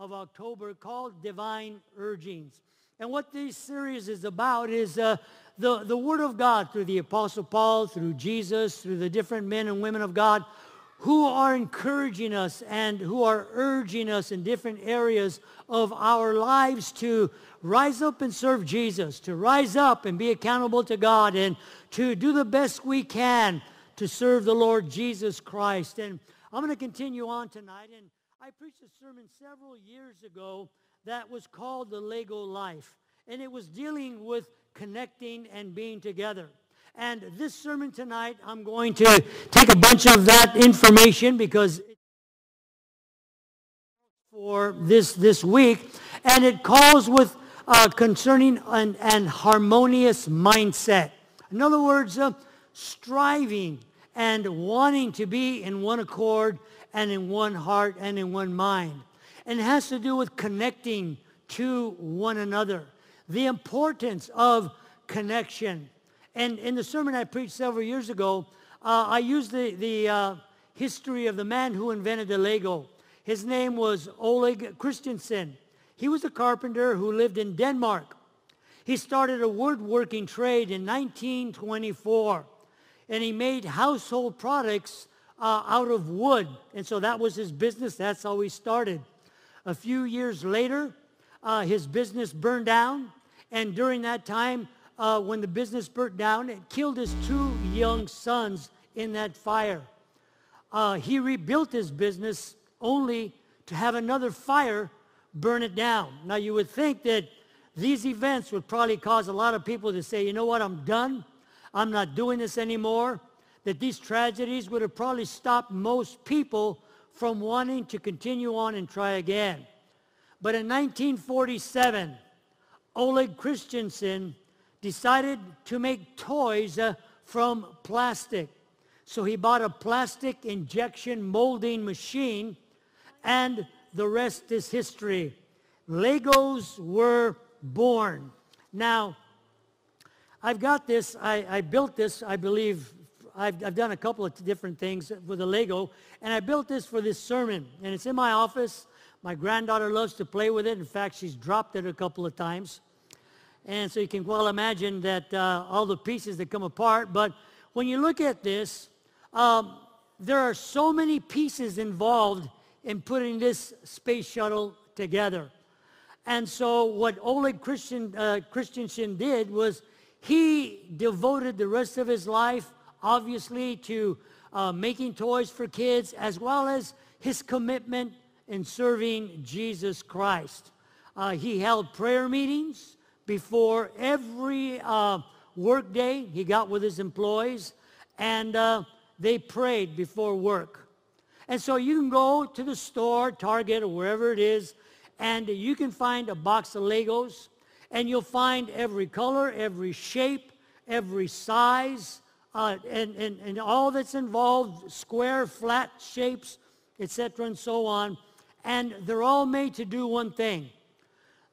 of October called Divine Urgings. And what this series is about is uh, the, the Word of God through the Apostle Paul, through Jesus, through the different men and women of God who are encouraging us and who are urging us in different areas of our lives to rise up and serve Jesus, to rise up and be accountable to God, and to do the best we can to serve the Lord Jesus Christ. And I'm going to continue on tonight. And I preached a sermon several years ago that was called The Lego Life. And it was dealing with connecting and being together. And this sermon tonight, I'm going to take a bunch of that information because for this, this week, and it calls with uh, concerning an, an, harmonious mindset. In other words, uh, striving and wanting to be in one accord and in one heart and in one mind. And it has to do with connecting to one another. The importance of connection. And in the sermon I preached several years ago, uh, I used the, the uh, history of the man who invented the Lego. His name was Oleg Christensen. He was a carpenter who lived in Denmark. He started a woodworking trade in 1924, and he made household products uh, out of wood. And so that was his business. That's how he started. A few years later, uh, his business burned down, and during that time, uh, when the business burnt down, it killed his two young sons in that fire. Uh, he rebuilt his business only to have another fire burn it down. Now, you would think that these events would probably cause a lot of people to say, you know what, I'm done. I'm not doing this anymore. That these tragedies would have probably stopped most people from wanting to continue on and try again. But in 1947, Oleg Christensen decided to make toys uh, from plastic. So he bought a plastic injection molding machine and the rest is history. Legos were born. Now, I've got this, I, I built this, I believe, I've, I've done a couple of different things with a Lego, and I built this for this sermon, and it's in my office. My granddaughter loves to play with it. In fact, she's dropped it a couple of times. And so you can well imagine that uh, all the pieces that come apart. But when you look at this, um, there are so many pieces involved in putting this space shuttle together. And so what Oleg Christian, uh, Christensen did was he devoted the rest of his life, obviously, to uh, making toys for kids, as well as his commitment in serving Jesus Christ. Uh, he held prayer meetings before every uh, work day he got with his employees, and uh, they prayed before work. And so you can go to the store, Target, or wherever it is, and you can find a box of Legos, and you'll find every color, every shape, every size, uh, and, and, and all that's involved, square, flat shapes, etc., and so on. And they're all made to do one thing.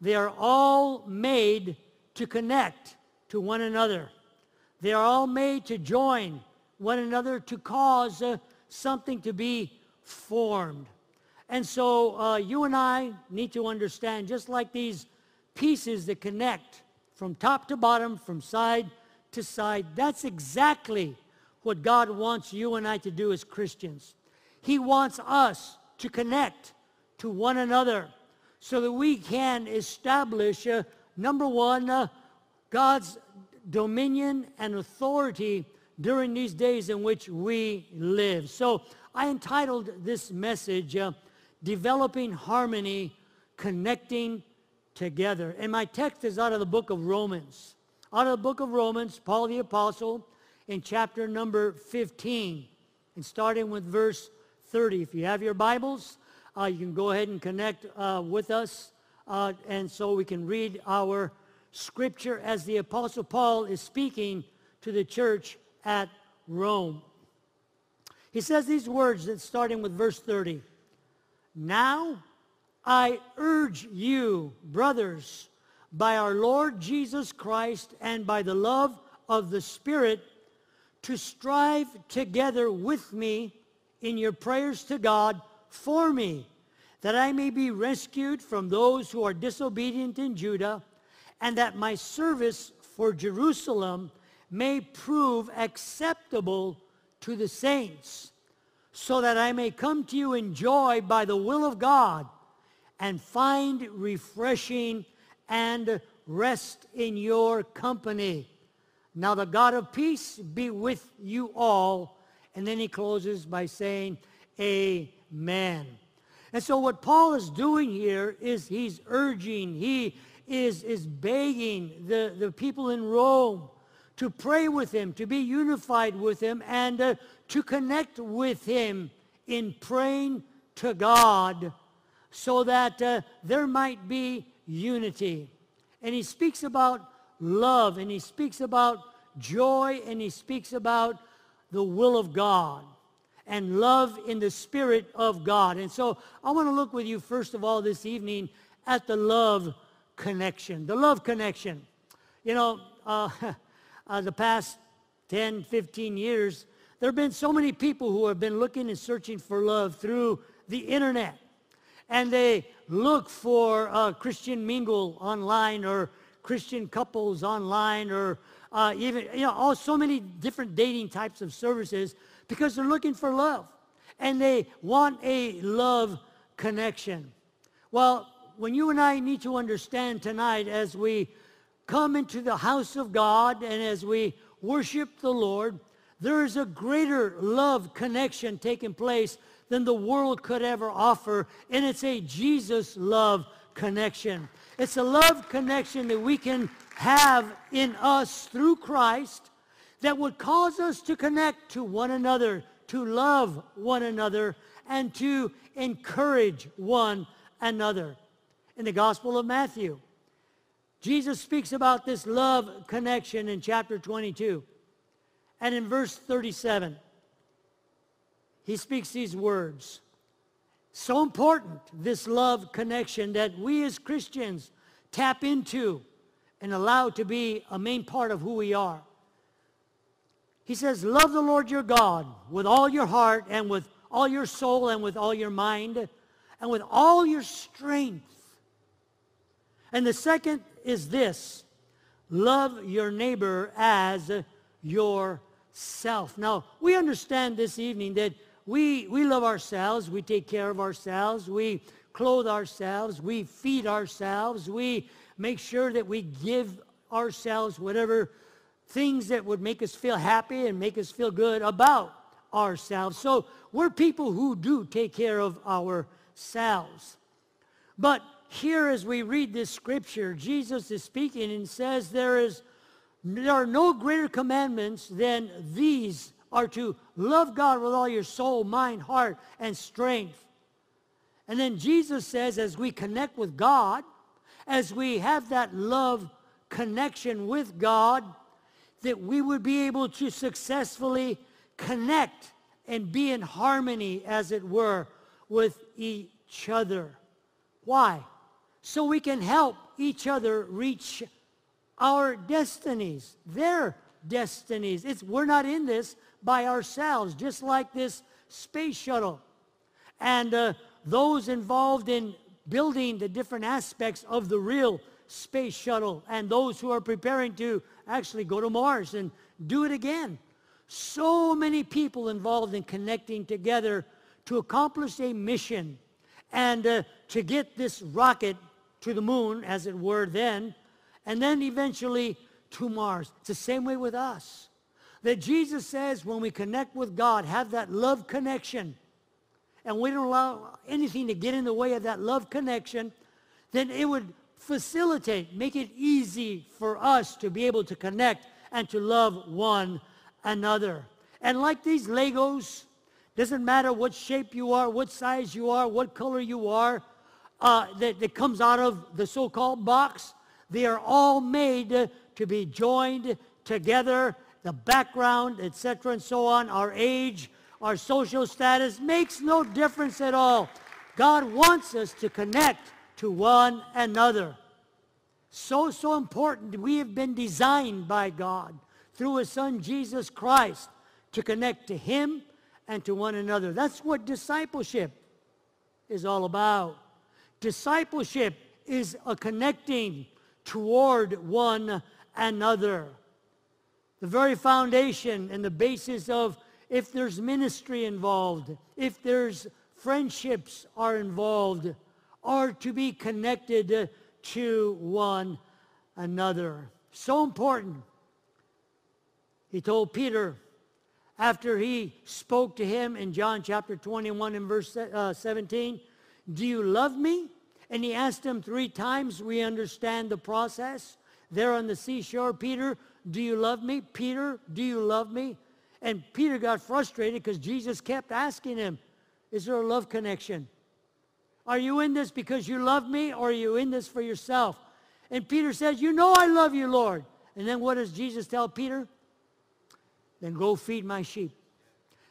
They are all made to connect to one another. They are all made to join one another to cause uh, something to be formed. And so uh, you and I need to understand, just like these pieces that connect from top to bottom, from side to side, that's exactly what God wants you and I to do as Christians. He wants us to connect to one another so that we can establish, uh, number one, uh, God's dominion and authority during these days in which we live. So I entitled this message, uh, Developing Harmony, Connecting Together. And my text is out of the book of Romans. Out of the book of Romans, Paul the Apostle, in chapter number 15, and starting with verse 30. If you have your Bibles, uh, you can go ahead and connect uh, with us, uh, and so we can read our scripture as the Apostle Paul is speaking to the church at Rome. He says these words that starting with verse 30. Now I urge you, brothers, by our Lord Jesus Christ and by the love of the Spirit, to strive together with me in your prayers to God for me, that I may be rescued from those who are disobedient in Judah, and that my service for Jerusalem may prove acceptable to the saints, so that I may come to you in joy by the will of God and find refreshing and rest in your company. Now the God of peace be with you all. And then he closes by saying, Amen. And so what Paul is doing here is he's urging, he is, is begging the, the people in Rome to pray with him, to be unified with him, and uh, to connect with him in praying to God so that uh, there might be unity. And he speaks about love, and he speaks about joy, and he speaks about the will of God and love in the Spirit of God. And so I want to look with you, first of all, this evening at the love connection. The love connection. You know, uh, uh, the past 10, 15 years, there have been so many people who have been looking and searching for love through the internet. And they look for uh, Christian mingle online or Christian couples online or uh, even, you know, all so many different dating types of services because they're looking for love and they want a love connection. Well, when you and I need to understand tonight as we come into the house of God and as we worship the Lord, there is a greater love connection taking place than the world could ever offer, and it's a Jesus love connection. It's a love connection that we can have in us through Christ that would cause us to connect to one another, to love one another, and to encourage one another. In the Gospel of Matthew, Jesus speaks about this love connection in chapter 22. And in verse 37, he speaks these words. So important, this love connection that we as Christians tap into and allow to be a main part of who we are. He says, love the Lord your God with all your heart and with all your soul and with all your mind and with all your strength. And the second is this, love your neighbor as yourself. Now, we understand this evening that we, we love ourselves, we take care of ourselves, we clothe ourselves, we feed ourselves, we make sure that we give ourselves whatever things that would make us feel happy and make us feel good about ourselves. So we're people who do take care of ourselves. But here as we read this scripture, Jesus is speaking and says there is there are no greater commandments than these are to love God with all your soul, mind, heart, and strength. And then Jesus says as we connect with God, as we have that love connection with God, that we would be able to successfully connect and be in harmony, as it were, with each other. Why? So we can help each other reach our destinies, their destinies. It's, we're not in this by ourselves, just like this space shuttle. And uh, those involved in building the different aspects of the real space shuttle and those who are preparing to actually go to Mars and do it again. So many people involved in connecting together to accomplish a mission and uh, to get this rocket to the moon, as it were then, and then eventually to Mars. It's the same way with us. That Jesus says when we connect with God, have that love connection, and we don't allow anything to get in the way of that love connection, then it would facilitate, make it easy for us to be able to connect and to love one another. And like these Legos, doesn't matter what shape you are, what size you are, what color you are, uh, that, that comes out of the so-called box, they are all made to be joined together. The background, etc., and so on, our age, our social status makes no difference at all. God wants us to connect to one another. So, so important. We have been designed by God through his son Jesus Christ to connect to him and to one another. That's what discipleship is all about. Discipleship is a connecting toward one another. The very foundation and the basis of if there's ministry involved, if there's friendships are involved, are to be connected to one another. So important. He told Peter after he spoke to him in John chapter 21 and verse uh, 17, do you love me? And he asked him three times. We understand the process. There on the seashore, Peter, do you love me? Peter, do you love me? And Peter got frustrated because Jesus kept asking him, is there a love connection? Are you in this because you love me or are you in this for yourself? And Peter says, you know I love you, Lord. And then what does Jesus tell Peter? Then go feed my sheep.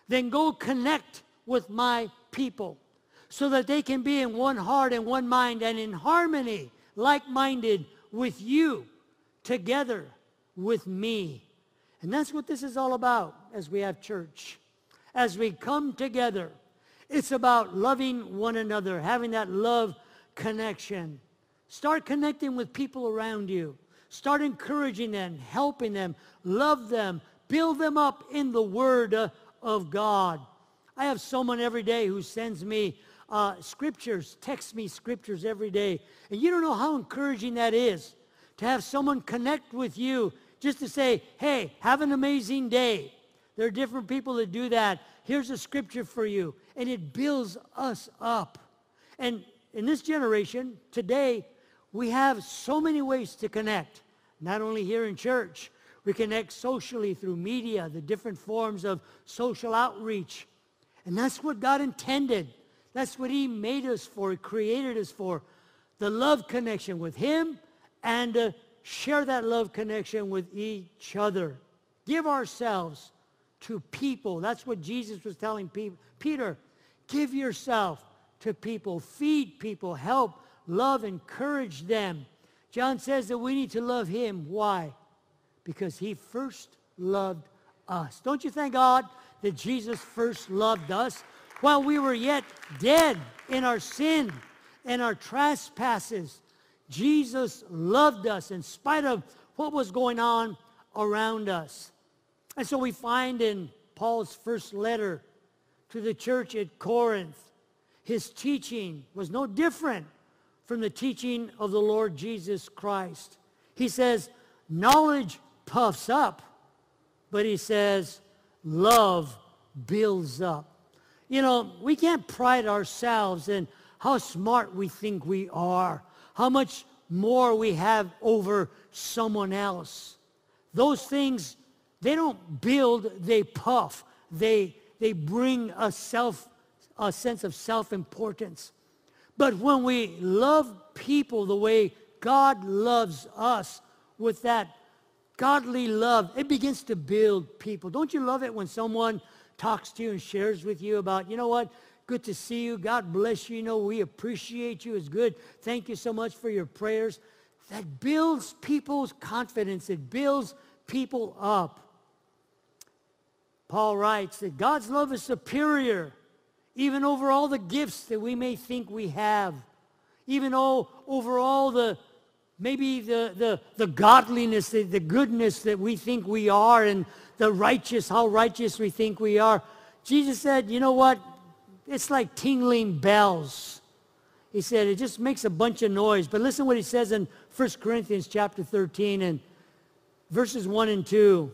Then go connect with my people so that they can be in one heart and one mind and in harmony, like-minded with you, together with me. And that's what this is all about as we have church. As we come together, it's about loving one another, having that love connection. Start connecting with people around you. Start encouraging them, helping them, love them, build them up in the Word uh, of God. I have someone every day who sends me uh, scriptures, texts me scriptures every day. And you don't know how encouraging that is to have someone connect with you just to say, hey, have an amazing day. There are different people that do that. Here's a scripture for you. And it builds us up. And in this generation, today, we have so many ways to connect. Not only here in church, we connect socially through media, the different forms of social outreach. And that's what God intended. That's what he made us for, he created us for. The love connection with him and uh, share that love connection with each other. Give ourselves to people. That's what Jesus was telling Peter. Give yourself to people. Feed people. Help, love, encourage them. John says that we need to love him. Why? Because he first loved us. Don't you thank God that Jesus first loved us? while we were yet dead in our sin and our trespasses, Jesus loved us in spite of what was going on around us. And so we find in Paul's first letter to the church at Corinth, his teaching was no different from the teaching of the Lord Jesus Christ. He says, knowledge puffs up, but he says, love builds up. You know, we can't pride ourselves in how smart we think we are, how much more we have over someone else. Those things, they don't build, they puff. They, they bring a, self, a sense of self-importance. But when we love people the way God loves us with that godly love, it begins to build people. Don't you love it when someone talks to you and shares with you about, you know what, good to see you. God bless you. You know, we appreciate you. It's good. Thank you so much for your prayers. That builds people's confidence. It builds people up. Paul writes that God's love is superior even over all the gifts that we may think we have, even all, over all the maybe the, the, the godliness, the, the goodness that we think we are and the righteous, how righteous we think we are. Jesus said, you know what? It's like tingling bells. He said, it just makes a bunch of noise. But listen what he says in 1 Corinthians chapter 13 and verses 1 and 2.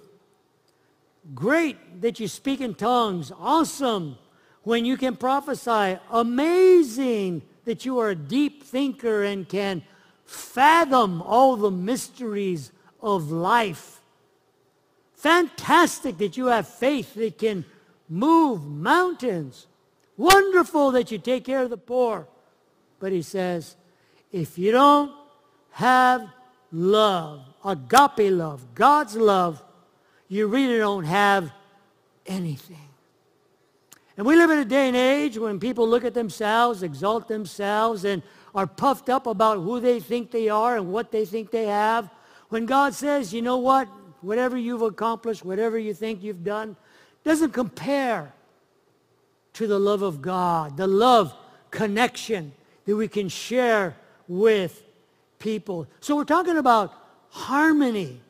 Great that you speak in tongues. Awesome when you can prophesy. Amazing that you are a deep thinker and can fathom all the mysteries of life. Fantastic that you have faith that can move mountains. Wonderful that you take care of the poor. But he says, if you don't have love, agape love, God's love, you really don't have anything. And we live in a day and age when people look at themselves, exalt themselves, and are puffed up about who they think they are and what they think they have. When God says, you know what, whatever you've accomplished, whatever you think you've done, doesn't compare to the love of God, the love connection that we can share with people. So we're talking about harmony,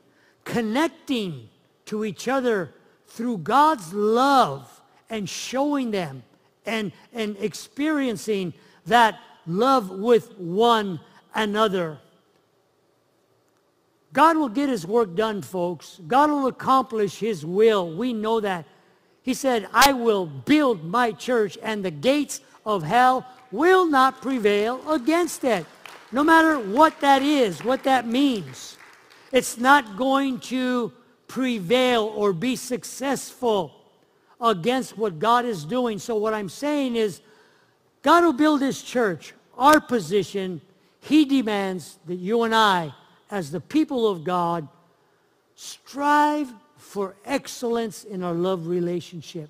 connecting to each other through God's love and showing them and, and experiencing that love with one another. God will get his work done, folks. God will accomplish his will. We know that. He said, I will build my church and the gates of hell will not prevail against it. No matter what that is, what that means. It's not going to prevail or be successful against what God is doing. So what I'm saying is God will build his church. Our position, he demands that you and I, as the people of God, strive for excellence in our love relationship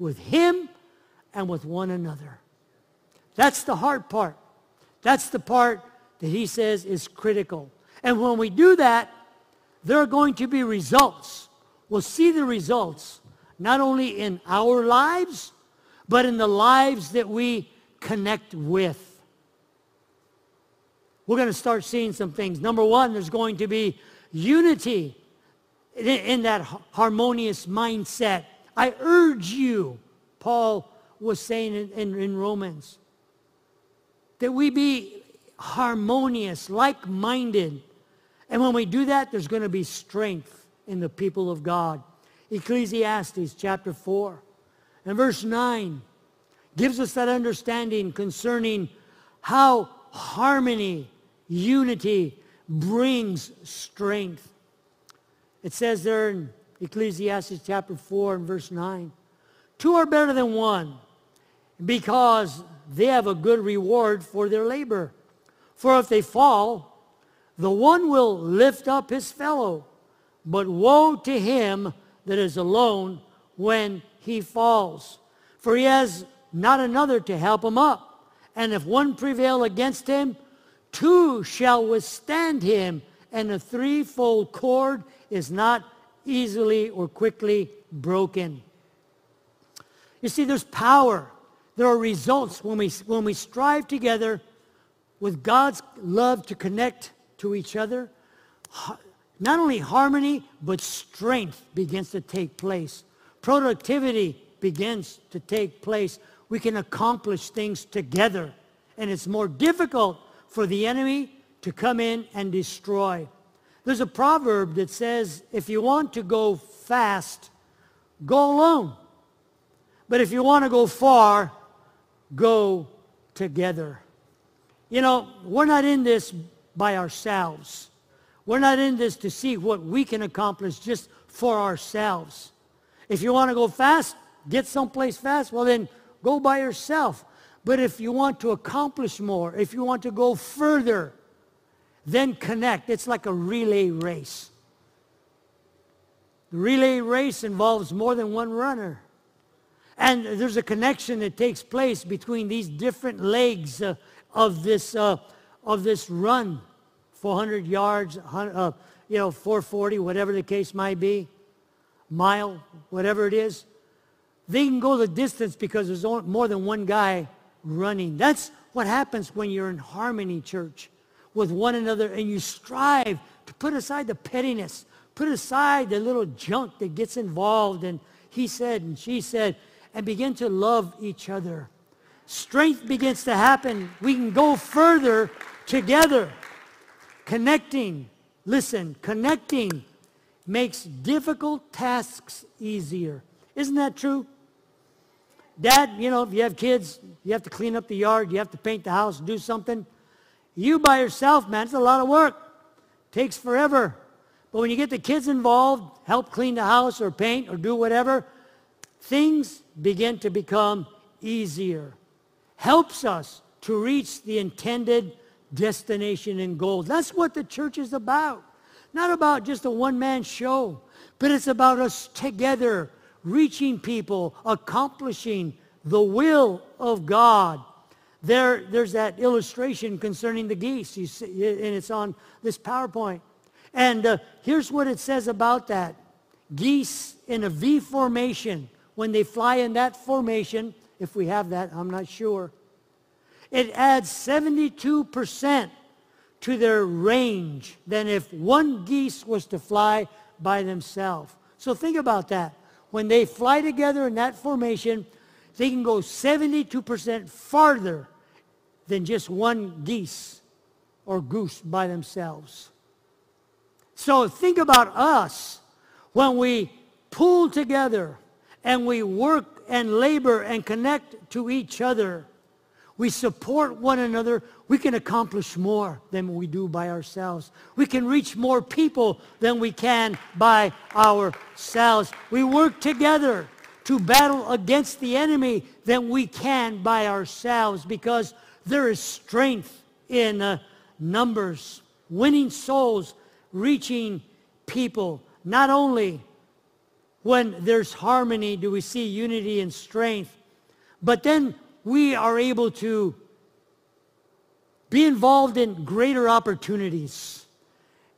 with him and with one another. That's the hard part. That's the part that he says is critical. And when we do that, there are going to be results. We'll see the results not only in our lives, but in the lives that we connect with. We're going to start seeing some things. Number one, there's going to be unity in that harmonious mindset. I urge you, Paul was saying in, in, in Romans, that we be harmonious, like-minded. And when we do that, there's going to be strength in the people of God. Ecclesiastes chapter 4 and verse 9 gives us that understanding concerning how harmony, unity brings strength. It says there in Ecclesiastes chapter 4 and verse 9, two are better than one because they have a good reward for their labor. For if they fall, the one will lift up his fellow. But woe to him that is alone when he falls. For he has not another to help him up. And if one prevail against him, two shall withstand him. And a threefold cord is not easily or quickly broken. You see, there's power there are results when we, when we strive together with God's love to connect to each other. Not only harmony, but strength begins to take place. Productivity begins to take place. We can accomplish things together. And it's more difficult for the enemy to come in and destroy. There's a proverb that says, if you want to go fast, go alone. But if you want to go far, go together. You know, we're not in this by ourselves. We're not in this to see what we can accomplish just for ourselves. If you want to go fast, get someplace fast, well then go by yourself. But if you want to accomplish more, if you want to go further, then connect. It's like a relay race. The relay race involves more than one runner. And there's a connection that takes place between these different legs uh, of, this, uh, of this run. 400 yards, uh, you know, 440, whatever the case might be, mile, whatever it is. They can go the distance because there's more than one guy running. That's what happens when you're in harmony, church, with one another and you strive to put aside the pettiness, put aside the little junk that gets involved. And he said and she said, and begin to love each other. Strength begins to happen. We can go further together. Connecting, listen, connecting makes difficult tasks easier. Isn't that true? Dad, you know, if you have kids, you have to clean up the yard, you have to paint the house, do something. You by yourself, man, it's a lot of work. Takes forever. But when you get the kids involved, help clean the house or paint or do whatever, things begin to become easier. Helps us to reach the intended destination and goal. That's what the church is about. Not about just a one-man show, but it's about us together reaching people, accomplishing the will of God. There, there's that illustration concerning the geese, see, and it's on this PowerPoint. And uh, here's what it says about that. Geese in a V formation when they fly in that formation, if we have that, I'm not sure, it adds 72% to their range than if one geese was to fly by themselves. So think about that. When they fly together in that formation, they can go 72% farther than just one geese or goose by themselves. So think about us when we pull together and we work and labor and connect to each other. We support one another. We can accomplish more than we do by ourselves. We can reach more people than we can by ourselves. We work together to battle against the enemy than we can by ourselves because there is strength in uh, numbers, winning souls, reaching people. Not only when there's harmony do we see unity and strength, but then we are able to be involved in greater opportunities,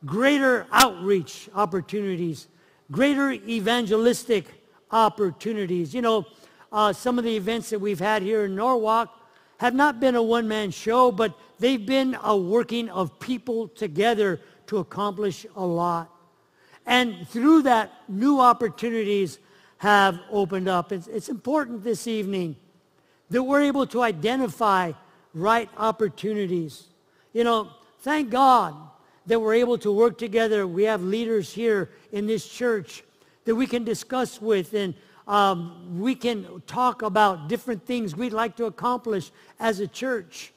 greater outreach opportunities, greater evangelistic opportunities. You know, uh, some of the events that we've had here in Norwalk have not been a one-man show, but they've been a working of people together to accomplish a lot. And through that, new opportunities have opened up. It's, it's important this evening that we're able to identify right opportunities. You know, thank God that we're able to work together. We have leaders here in this church that we can discuss with and um, we can talk about different things we'd like to accomplish as a church,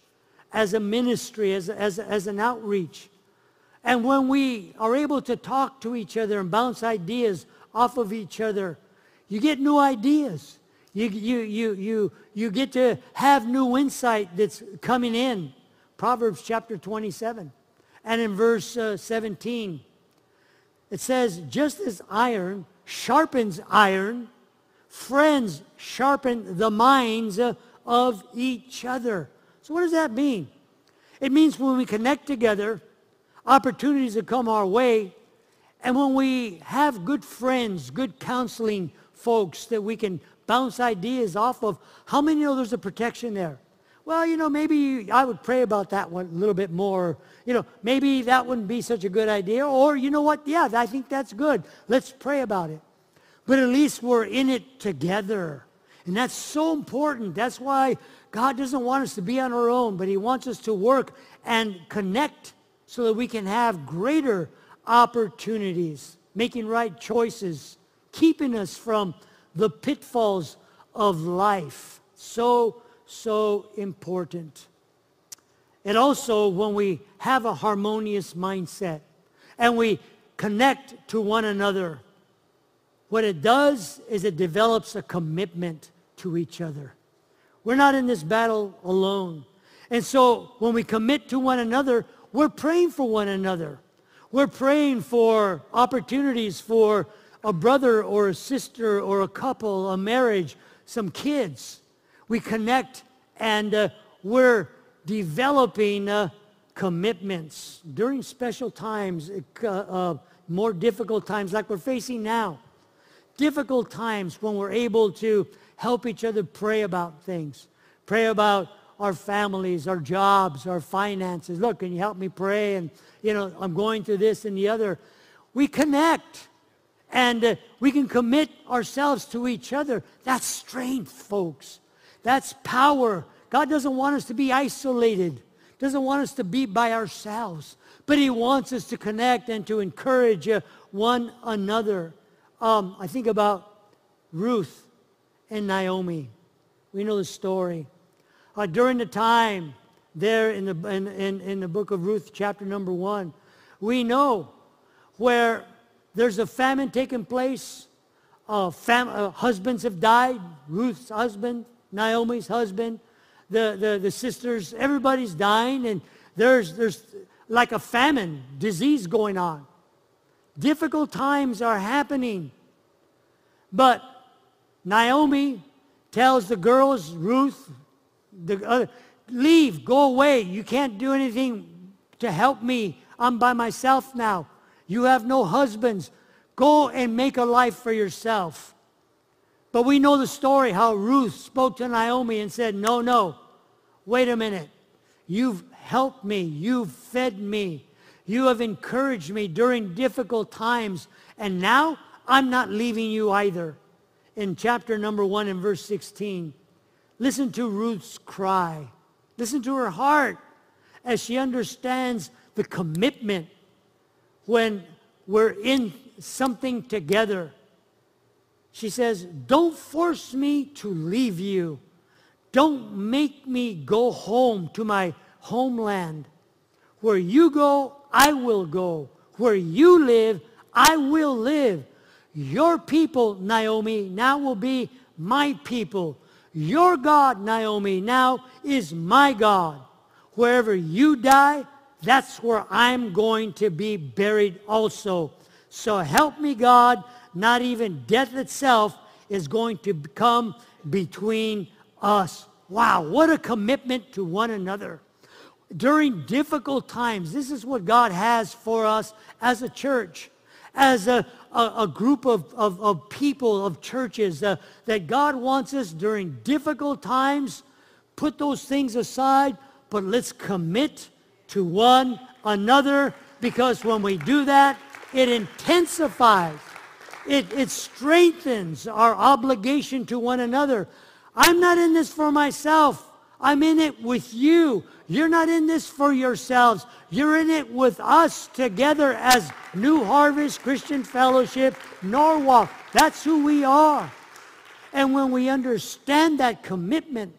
as a ministry, as, as, as an outreach. And when we are able to talk to each other and bounce ideas off of each other, you get new ideas. You, you, you, you, you get to have new insight that's coming in. Proverbs chapter 27. And in verse uh, 17, it says, just as iron sharpens iron, friends sharpen the minds of each other. So what does that mean? It means when we connect together, opportunities that come our way. And when we have good friends, good counseling folks that we can bounce ideas off of, how many know there's a protection there? Well, you know, maybe I would pray about that one a little bit more. You know, maybe that wouldn't be such a good idea. Or, you know what? Yeah, I think that's good. Let's pray about it. But at least we're in it together. And that's so important. That's why God doesn't want us to be on our own, but he wants us to work and connect so that we can have greater opportunities, making right choices, keeping us from the pitfalls of life. So, so important. And also when we have a harmonious mindset and we connect to one another, what it does is it develops a commitment to each other. We're not in this battle alone. And so when we commit to one another, we're praying for one another. We're praying for opportunities for a brother or a sister or a couple, a marriage, some kids. We connect and uh, we're developing uh, commitments during special times, uh, uh, more difficult times like we're facing now. Difficult times when we're able to help each other pray about things. Pray about our families, our jobs, our finances. Look, can you help me pray? And, you know, I'm going through this and the other. We connect and uh, we can commit ourselves to each other. That's strength, folks. That's power. God doesn't want us to be isolated, doesn't want us to be by ourselves, but he wants us to connect and to encourage uh, one another. Um, I think about Ruth and Naomi. We know the story uh, during the time there in the, in, in, in the book of Ruth, chapter number one, we know where there's a famine taking place. Uh, fam- uh, husbands have died. Ruth's husband, Naomi's husband, the, the, the sisters, everybody's dying. And there's, there's like a famine, disease going on. Difficult times are happening. But Naomi tells the girls, Ruth, the other, leave, go away. You can't do anything to help me. I'm by myself now. You have no husbands. Go and make a life for yourself. But we know the story how Ruth spoke to Naomi and said, no, no. wait a minute. You've helped me. You've fed me. You have encouraged me during difficult times. And now I'm not leaving you either. In chapter number 1 and verse 16, listen to Ruth's cry. Listen to her heart as she understands the commitment when we're in something together. She says, don't force me to leave you. Don't make me go home to my homeland. Where you go, I will go. Where you live, I will live. Your people, Naomi, now will be my people. Your God, Naomi, now is my God. Wherever you die, that's where I'm going to be buried also. So help me, God. Not even death itself is going to come between us. Wow, what a commitment to one another. During difficult times, this is what God has for us as a church, as a, a, a group of, of, of, people, of churches, uh, that God wants us during difficult times, put those things aside, but let's commit to one another because when we do that, it intensifies, it, it strengthens our obligation to one another. I'm not in this for myself. I'm in it with you. You're not in this for yourselves. You're in it with us together as New Harvest Christian Fellowship, Norwalk. That's who we are. And when we understand that commitment,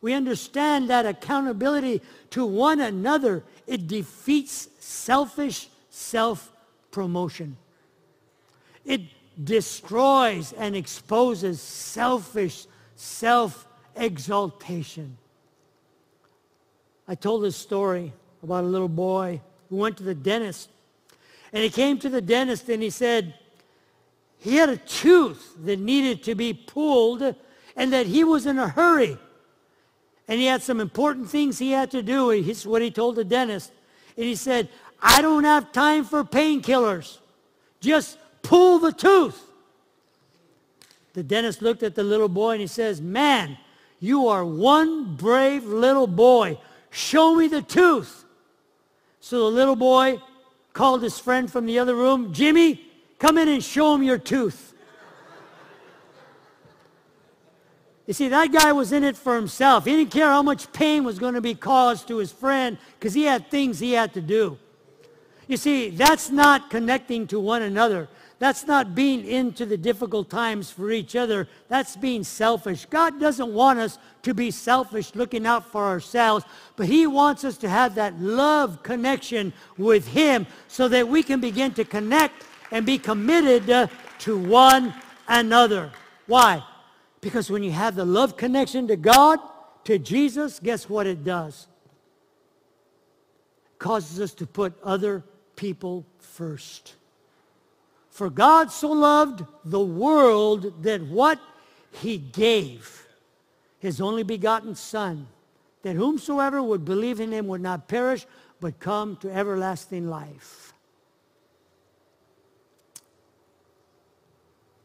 we understand that accountability to one another, it defeats selfish self-promotion. It destroys and exposes selfish self-exaltation. I told this story about a little boy who went to the dentist. And he came to the dentist and he said he had a tooth that needed to be pulled and that he was in a hurry. And he had some important things he had to do. He's what he told the dentist. And he said, I don't have time for painkillers. Just pull the tooth. The dentist looked at the little boy and he says, man, you are one brave little boy. Show me the tooth. So the little boy called his friend from the other room, Jimmy, come in and show him your tooth. You see, that guy was in it for himself. He didn't care how much pain was going to be caused to his friend because he had things he had to do. You see, that's not connecting to one another. That's not being into the difficult times for each other. That's being selfish. God doesn't want us to be selfish looking out for ourselves, but he wants us to have that love connection with him so that we can begin to connect and be committed uh, to one another. Why? Because when you have the love connection to God, to Jesus, guess what it does? It causes us to put other people first. For God so loved the world that what? He gave his only begotten Son, that whomsoever would believe in him would not perish, but come to everlasting life.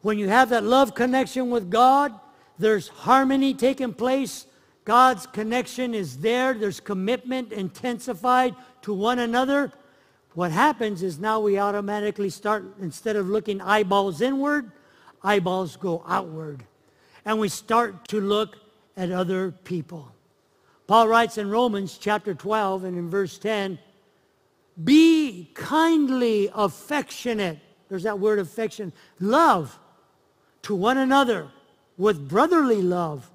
When you have that love connection with God, there's harmony taking place. God's connection is there. There's commitment intensified to one another. What happens is now we automatically start, instead of looking eyeballs inward, eyeballs go outward. And we start to look at other people. Paul writes in Romans chapter 12 and in verse 10, be kindly affectionate. There's that word affection. Love to one another with brotherly love,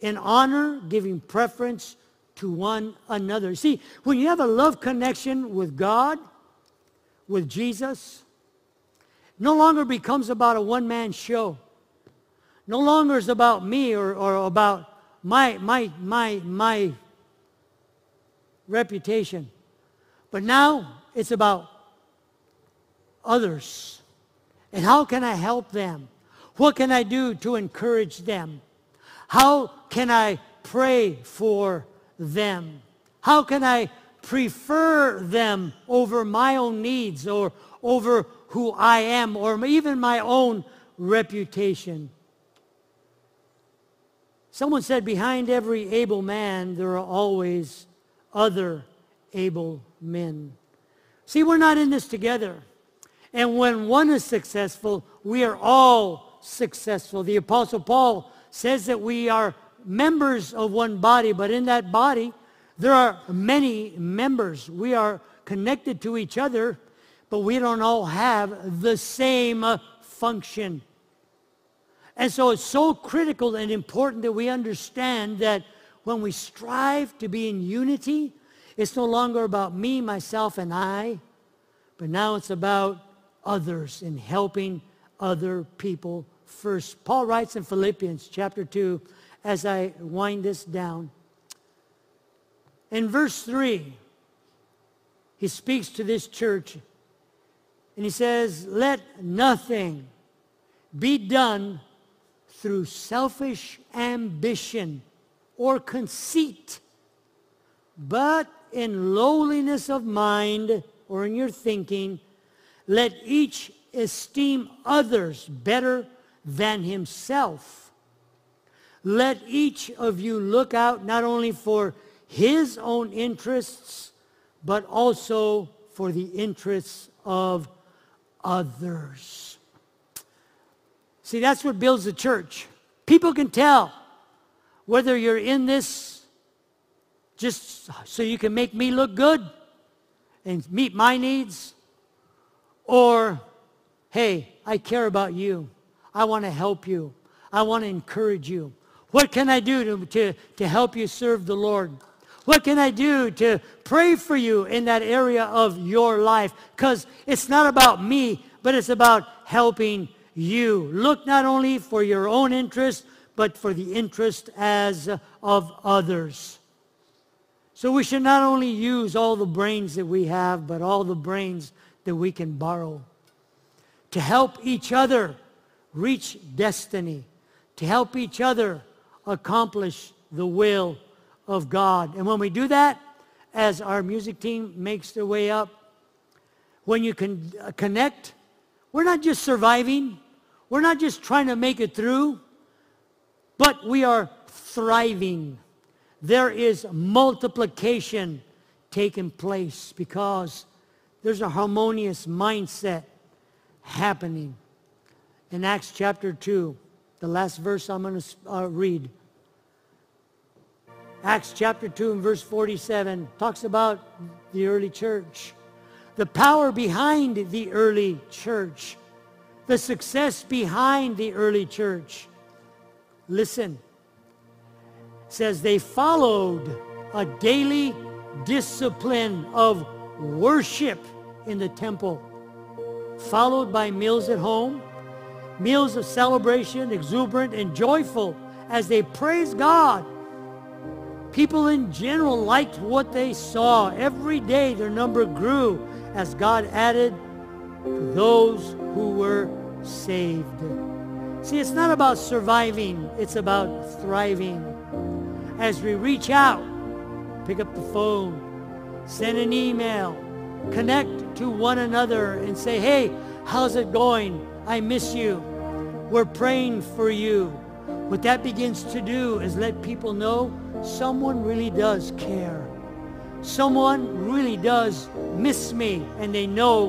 in honor, giving preference to one another. See, when you have a love connection with God, with Jesus, no longer becomes about a one-man show. No longer is about me or, or about my, my, my, my reputation. But now it's about others. And how can I help them? What can I do to encourage them? How can I pray for them? How can I prefer them over my own needs or over who I am or even my own reputation? Someone said, behind every able man, there are always other able men. See, we're not in this together. And when one is successful, we are all successful. The Apostle Paul says that we are members of one body, but in that body, there are many members. We are connected to each other, but we don't all have the same uh, function. And so it's so critical and important that we understand that when we strive to be in unity, it's no longer about me, myself, and I, but now it's about others and helping other people first. Paul writes in Philippians chapter 2, as I wind this down. In verse 3, he speaks to this church and he says, Let nothing be done through selfish ambition or conceit, but in lowliness of mind or in your thinking, let each esteem others better than himself. Let each of you look out not only for his own interests, but also for the interests of others. See, that's what builds the church. People can tell whether you're in this just so you can make me look good and meet my needs, or, hey, I care about you. I want to help you. I want to encourage you. What can I do to, to, to help you serve the Lord? What can I do to pray for you in that area of your life? Because it's not about me, but it's about helping you. Look not only for your own interest, but for the interest as of others. So we should not only use all the brains that we have, but all the brains that we can borrow to help each other reach destiny, to help each other accomplish the will of God. And when we do that, as our music team makes their way up, when you can uh, connect, we're not just surviving, we're not just trying to make it through, but we are thriving. There is multiplication taking place because there's a harmonious mindset happening in Acts chapter 2, the last verse I'm going to uh, read. Acts chapter 2 and verse 47 talks about the early church. The power behind the early church. The success behind the early church. Listen. It says they followed a daily discipline of worship in the temple, followed by meals at home meals of celebration, exuberant and joyful as they praised God. People in general liked what they saw. Every day their number grew as God added to those who were saved. See, it's not about surviving, it's about thriving. As we reach out, pick up the phone, send an email, connect to one another and say, hey, how's it going? I miss you. We're praying for you. What that begins to do is let people know someone really does care. Someone really does miss me and they know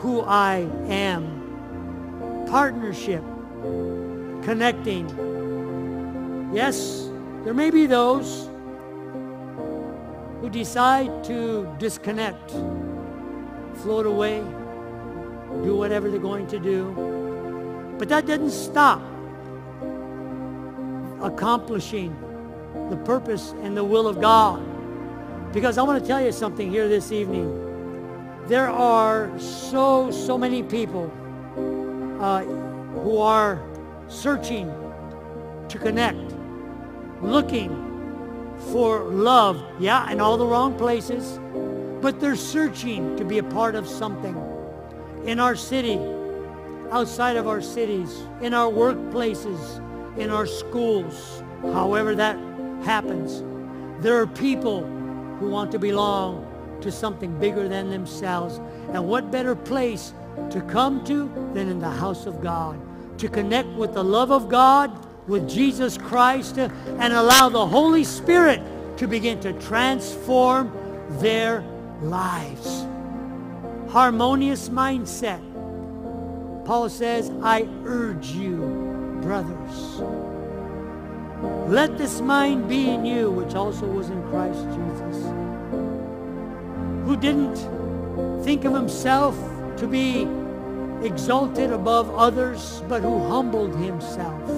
who I am. Partnership, connecting. Yes, there may be those who decide to disconnect, float away, do whatever they're going to do. But that didn't stop accomplishing the purpose and the will of God. Because I want to tell you something here this evening. There are so, so many people uh, who are searching to connect, looking for love, yeah, in all the wrong places, but they're searching to be a part of something in our city, outside of our cities, in our workplaces, in our schools, however that happens. There are people who want to belong to something bigger than themselves. And what better place to come to than in the house of God? To connect with the love of God, with Jesus Christ and allow the Holy Spirit to begin to transform their lives. Harmonious mindset. Paul says, I urge you, brothers. Let this mind be in you, which also was in Christ Jesus, who didn't think of himself to be exalted above others, but who humbled himself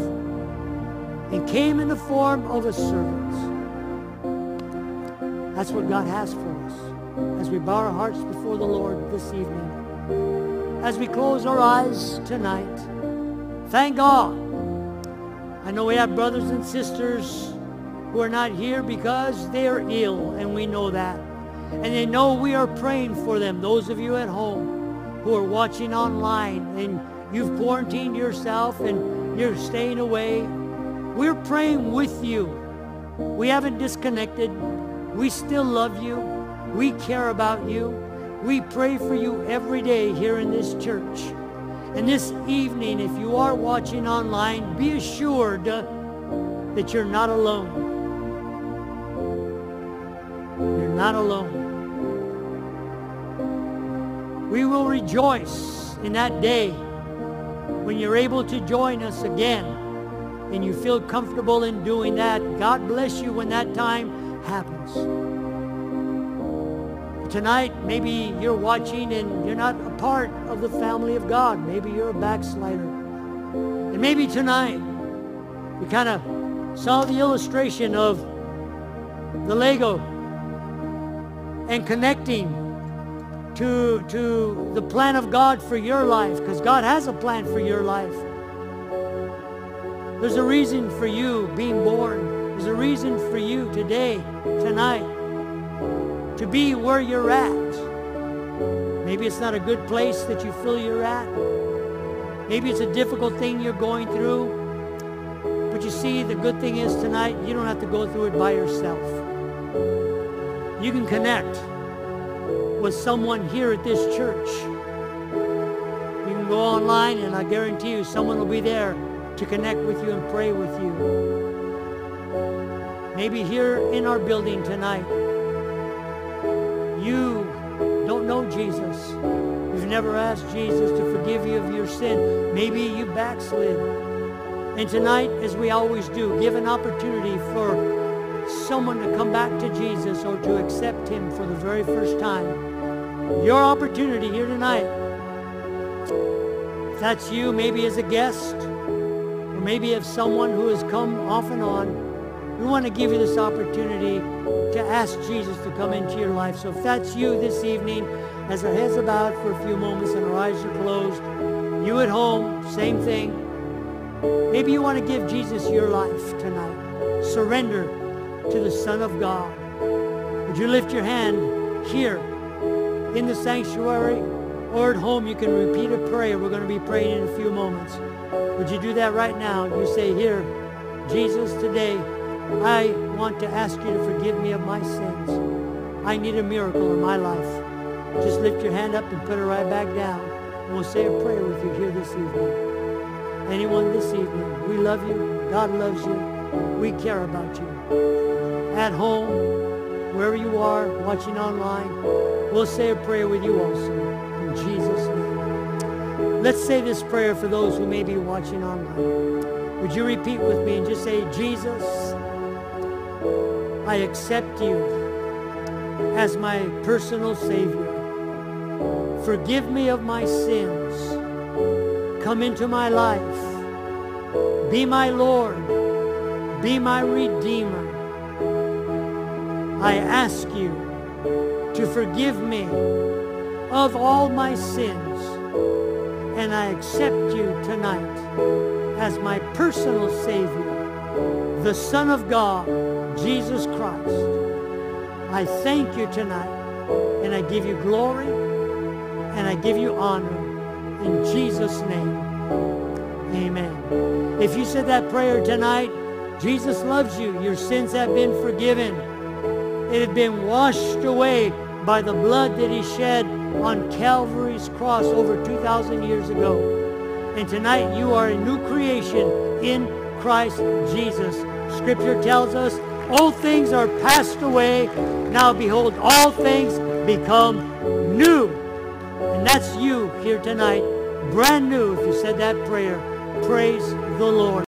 and came in the form of a servant. That's what God has for us as we bow our hearts before the Lord this evening. As we close our eyes tonight, thank God. I know we have brothers and sisters who are not here because they are ill, and we know that. And they know we are praying for them. Those of you at home who are watching online and you've quarantined yourself and you're staying away, we're praying with you. We haven't disconnected. We still love you. We care about you. We pray for you every day here in this church. And this evening, if you are watching online, be assured that you're not alone. You're not alone. We will rejoice in that day when you're able to join us again and you feel comfortable in doing that, God bless you when that time happens. Tonight, maybe you're watching and you're not a part of the family of God. Maybe you're a backslider. And maybe tonight, you kind of saw the illustration of the Lego and connecting to, to the plan of God for your life because God has a plan for your life. There's a reason for you being born. There's a reason for you today, tonight, to be where you're at. Maybe it's not a good place that you feel you're at. Maybe it's a difficult thing you're going through. But you see, the good thing is tonight, you don't have to go through it by yourself. You can connect with someone here at this church. You can go online and I guarantee you someone will be there to connect with you and pray with you. Maybe here in our building tonight, you don't know Jesus. You've never asked Jesus to forgive you of your sin. Maybe you backslid. And tonight, as we always do, give an opportunity for someone to come back to Jesus or to accept him for the very first time. Your opportunity here tonight. If that's you, maybe as a guest, or maybe of someone who has come off and on, we want to give you this opportunity to ask Jesus to come into your life. So if that's you this evening, as our heads are bowed for a few moments and our eyes are closed, you at home, same thing. Maybe you want to give Jesus your life tonight. Surrender to the Son of God. Would you lift your hand here in the sanctuary or at home? You can repeat a prayer. We're going to be praying in a few moments. Would you do that right now? You say, here, Jesus, today, I want to ask you to forgive me of my sins. I need a miracle in my life. Just lift your hand up and put it right back down. And we'll say a prayer with you here this evening. Anyone this evening, we love you. God loves you. We care about you. At home, wherever you are, watching online, we'll say a prayer with you also. In Jesus' name. Let's say this prayer for those who may be watching online. Would you repeat with me and just say, Jesus, I accept you as my personal Savior. Forgive me of my sins. Come into my life. Be my Lord. Be my Redeemer. I ask you to forgive me of all my sins and I accept you tonight as my personal Savior, the Son of God, Jesus Christ. I thank you tonight, and I give you glory, and I give you honor. In Jesus' name, amen. If you said that prayer tonight, Jesus loves you. Your sins have been forgiven. It had been washed away by the blood that he shed on Calvary's cross over 2,000 years ago. And tonight you are a new creation in Christ Jesus. Scripture tells us, old things are passed away. Now behold, all things become new. And that's you here tonight, brand new if you said that prayer. Praise the Lord.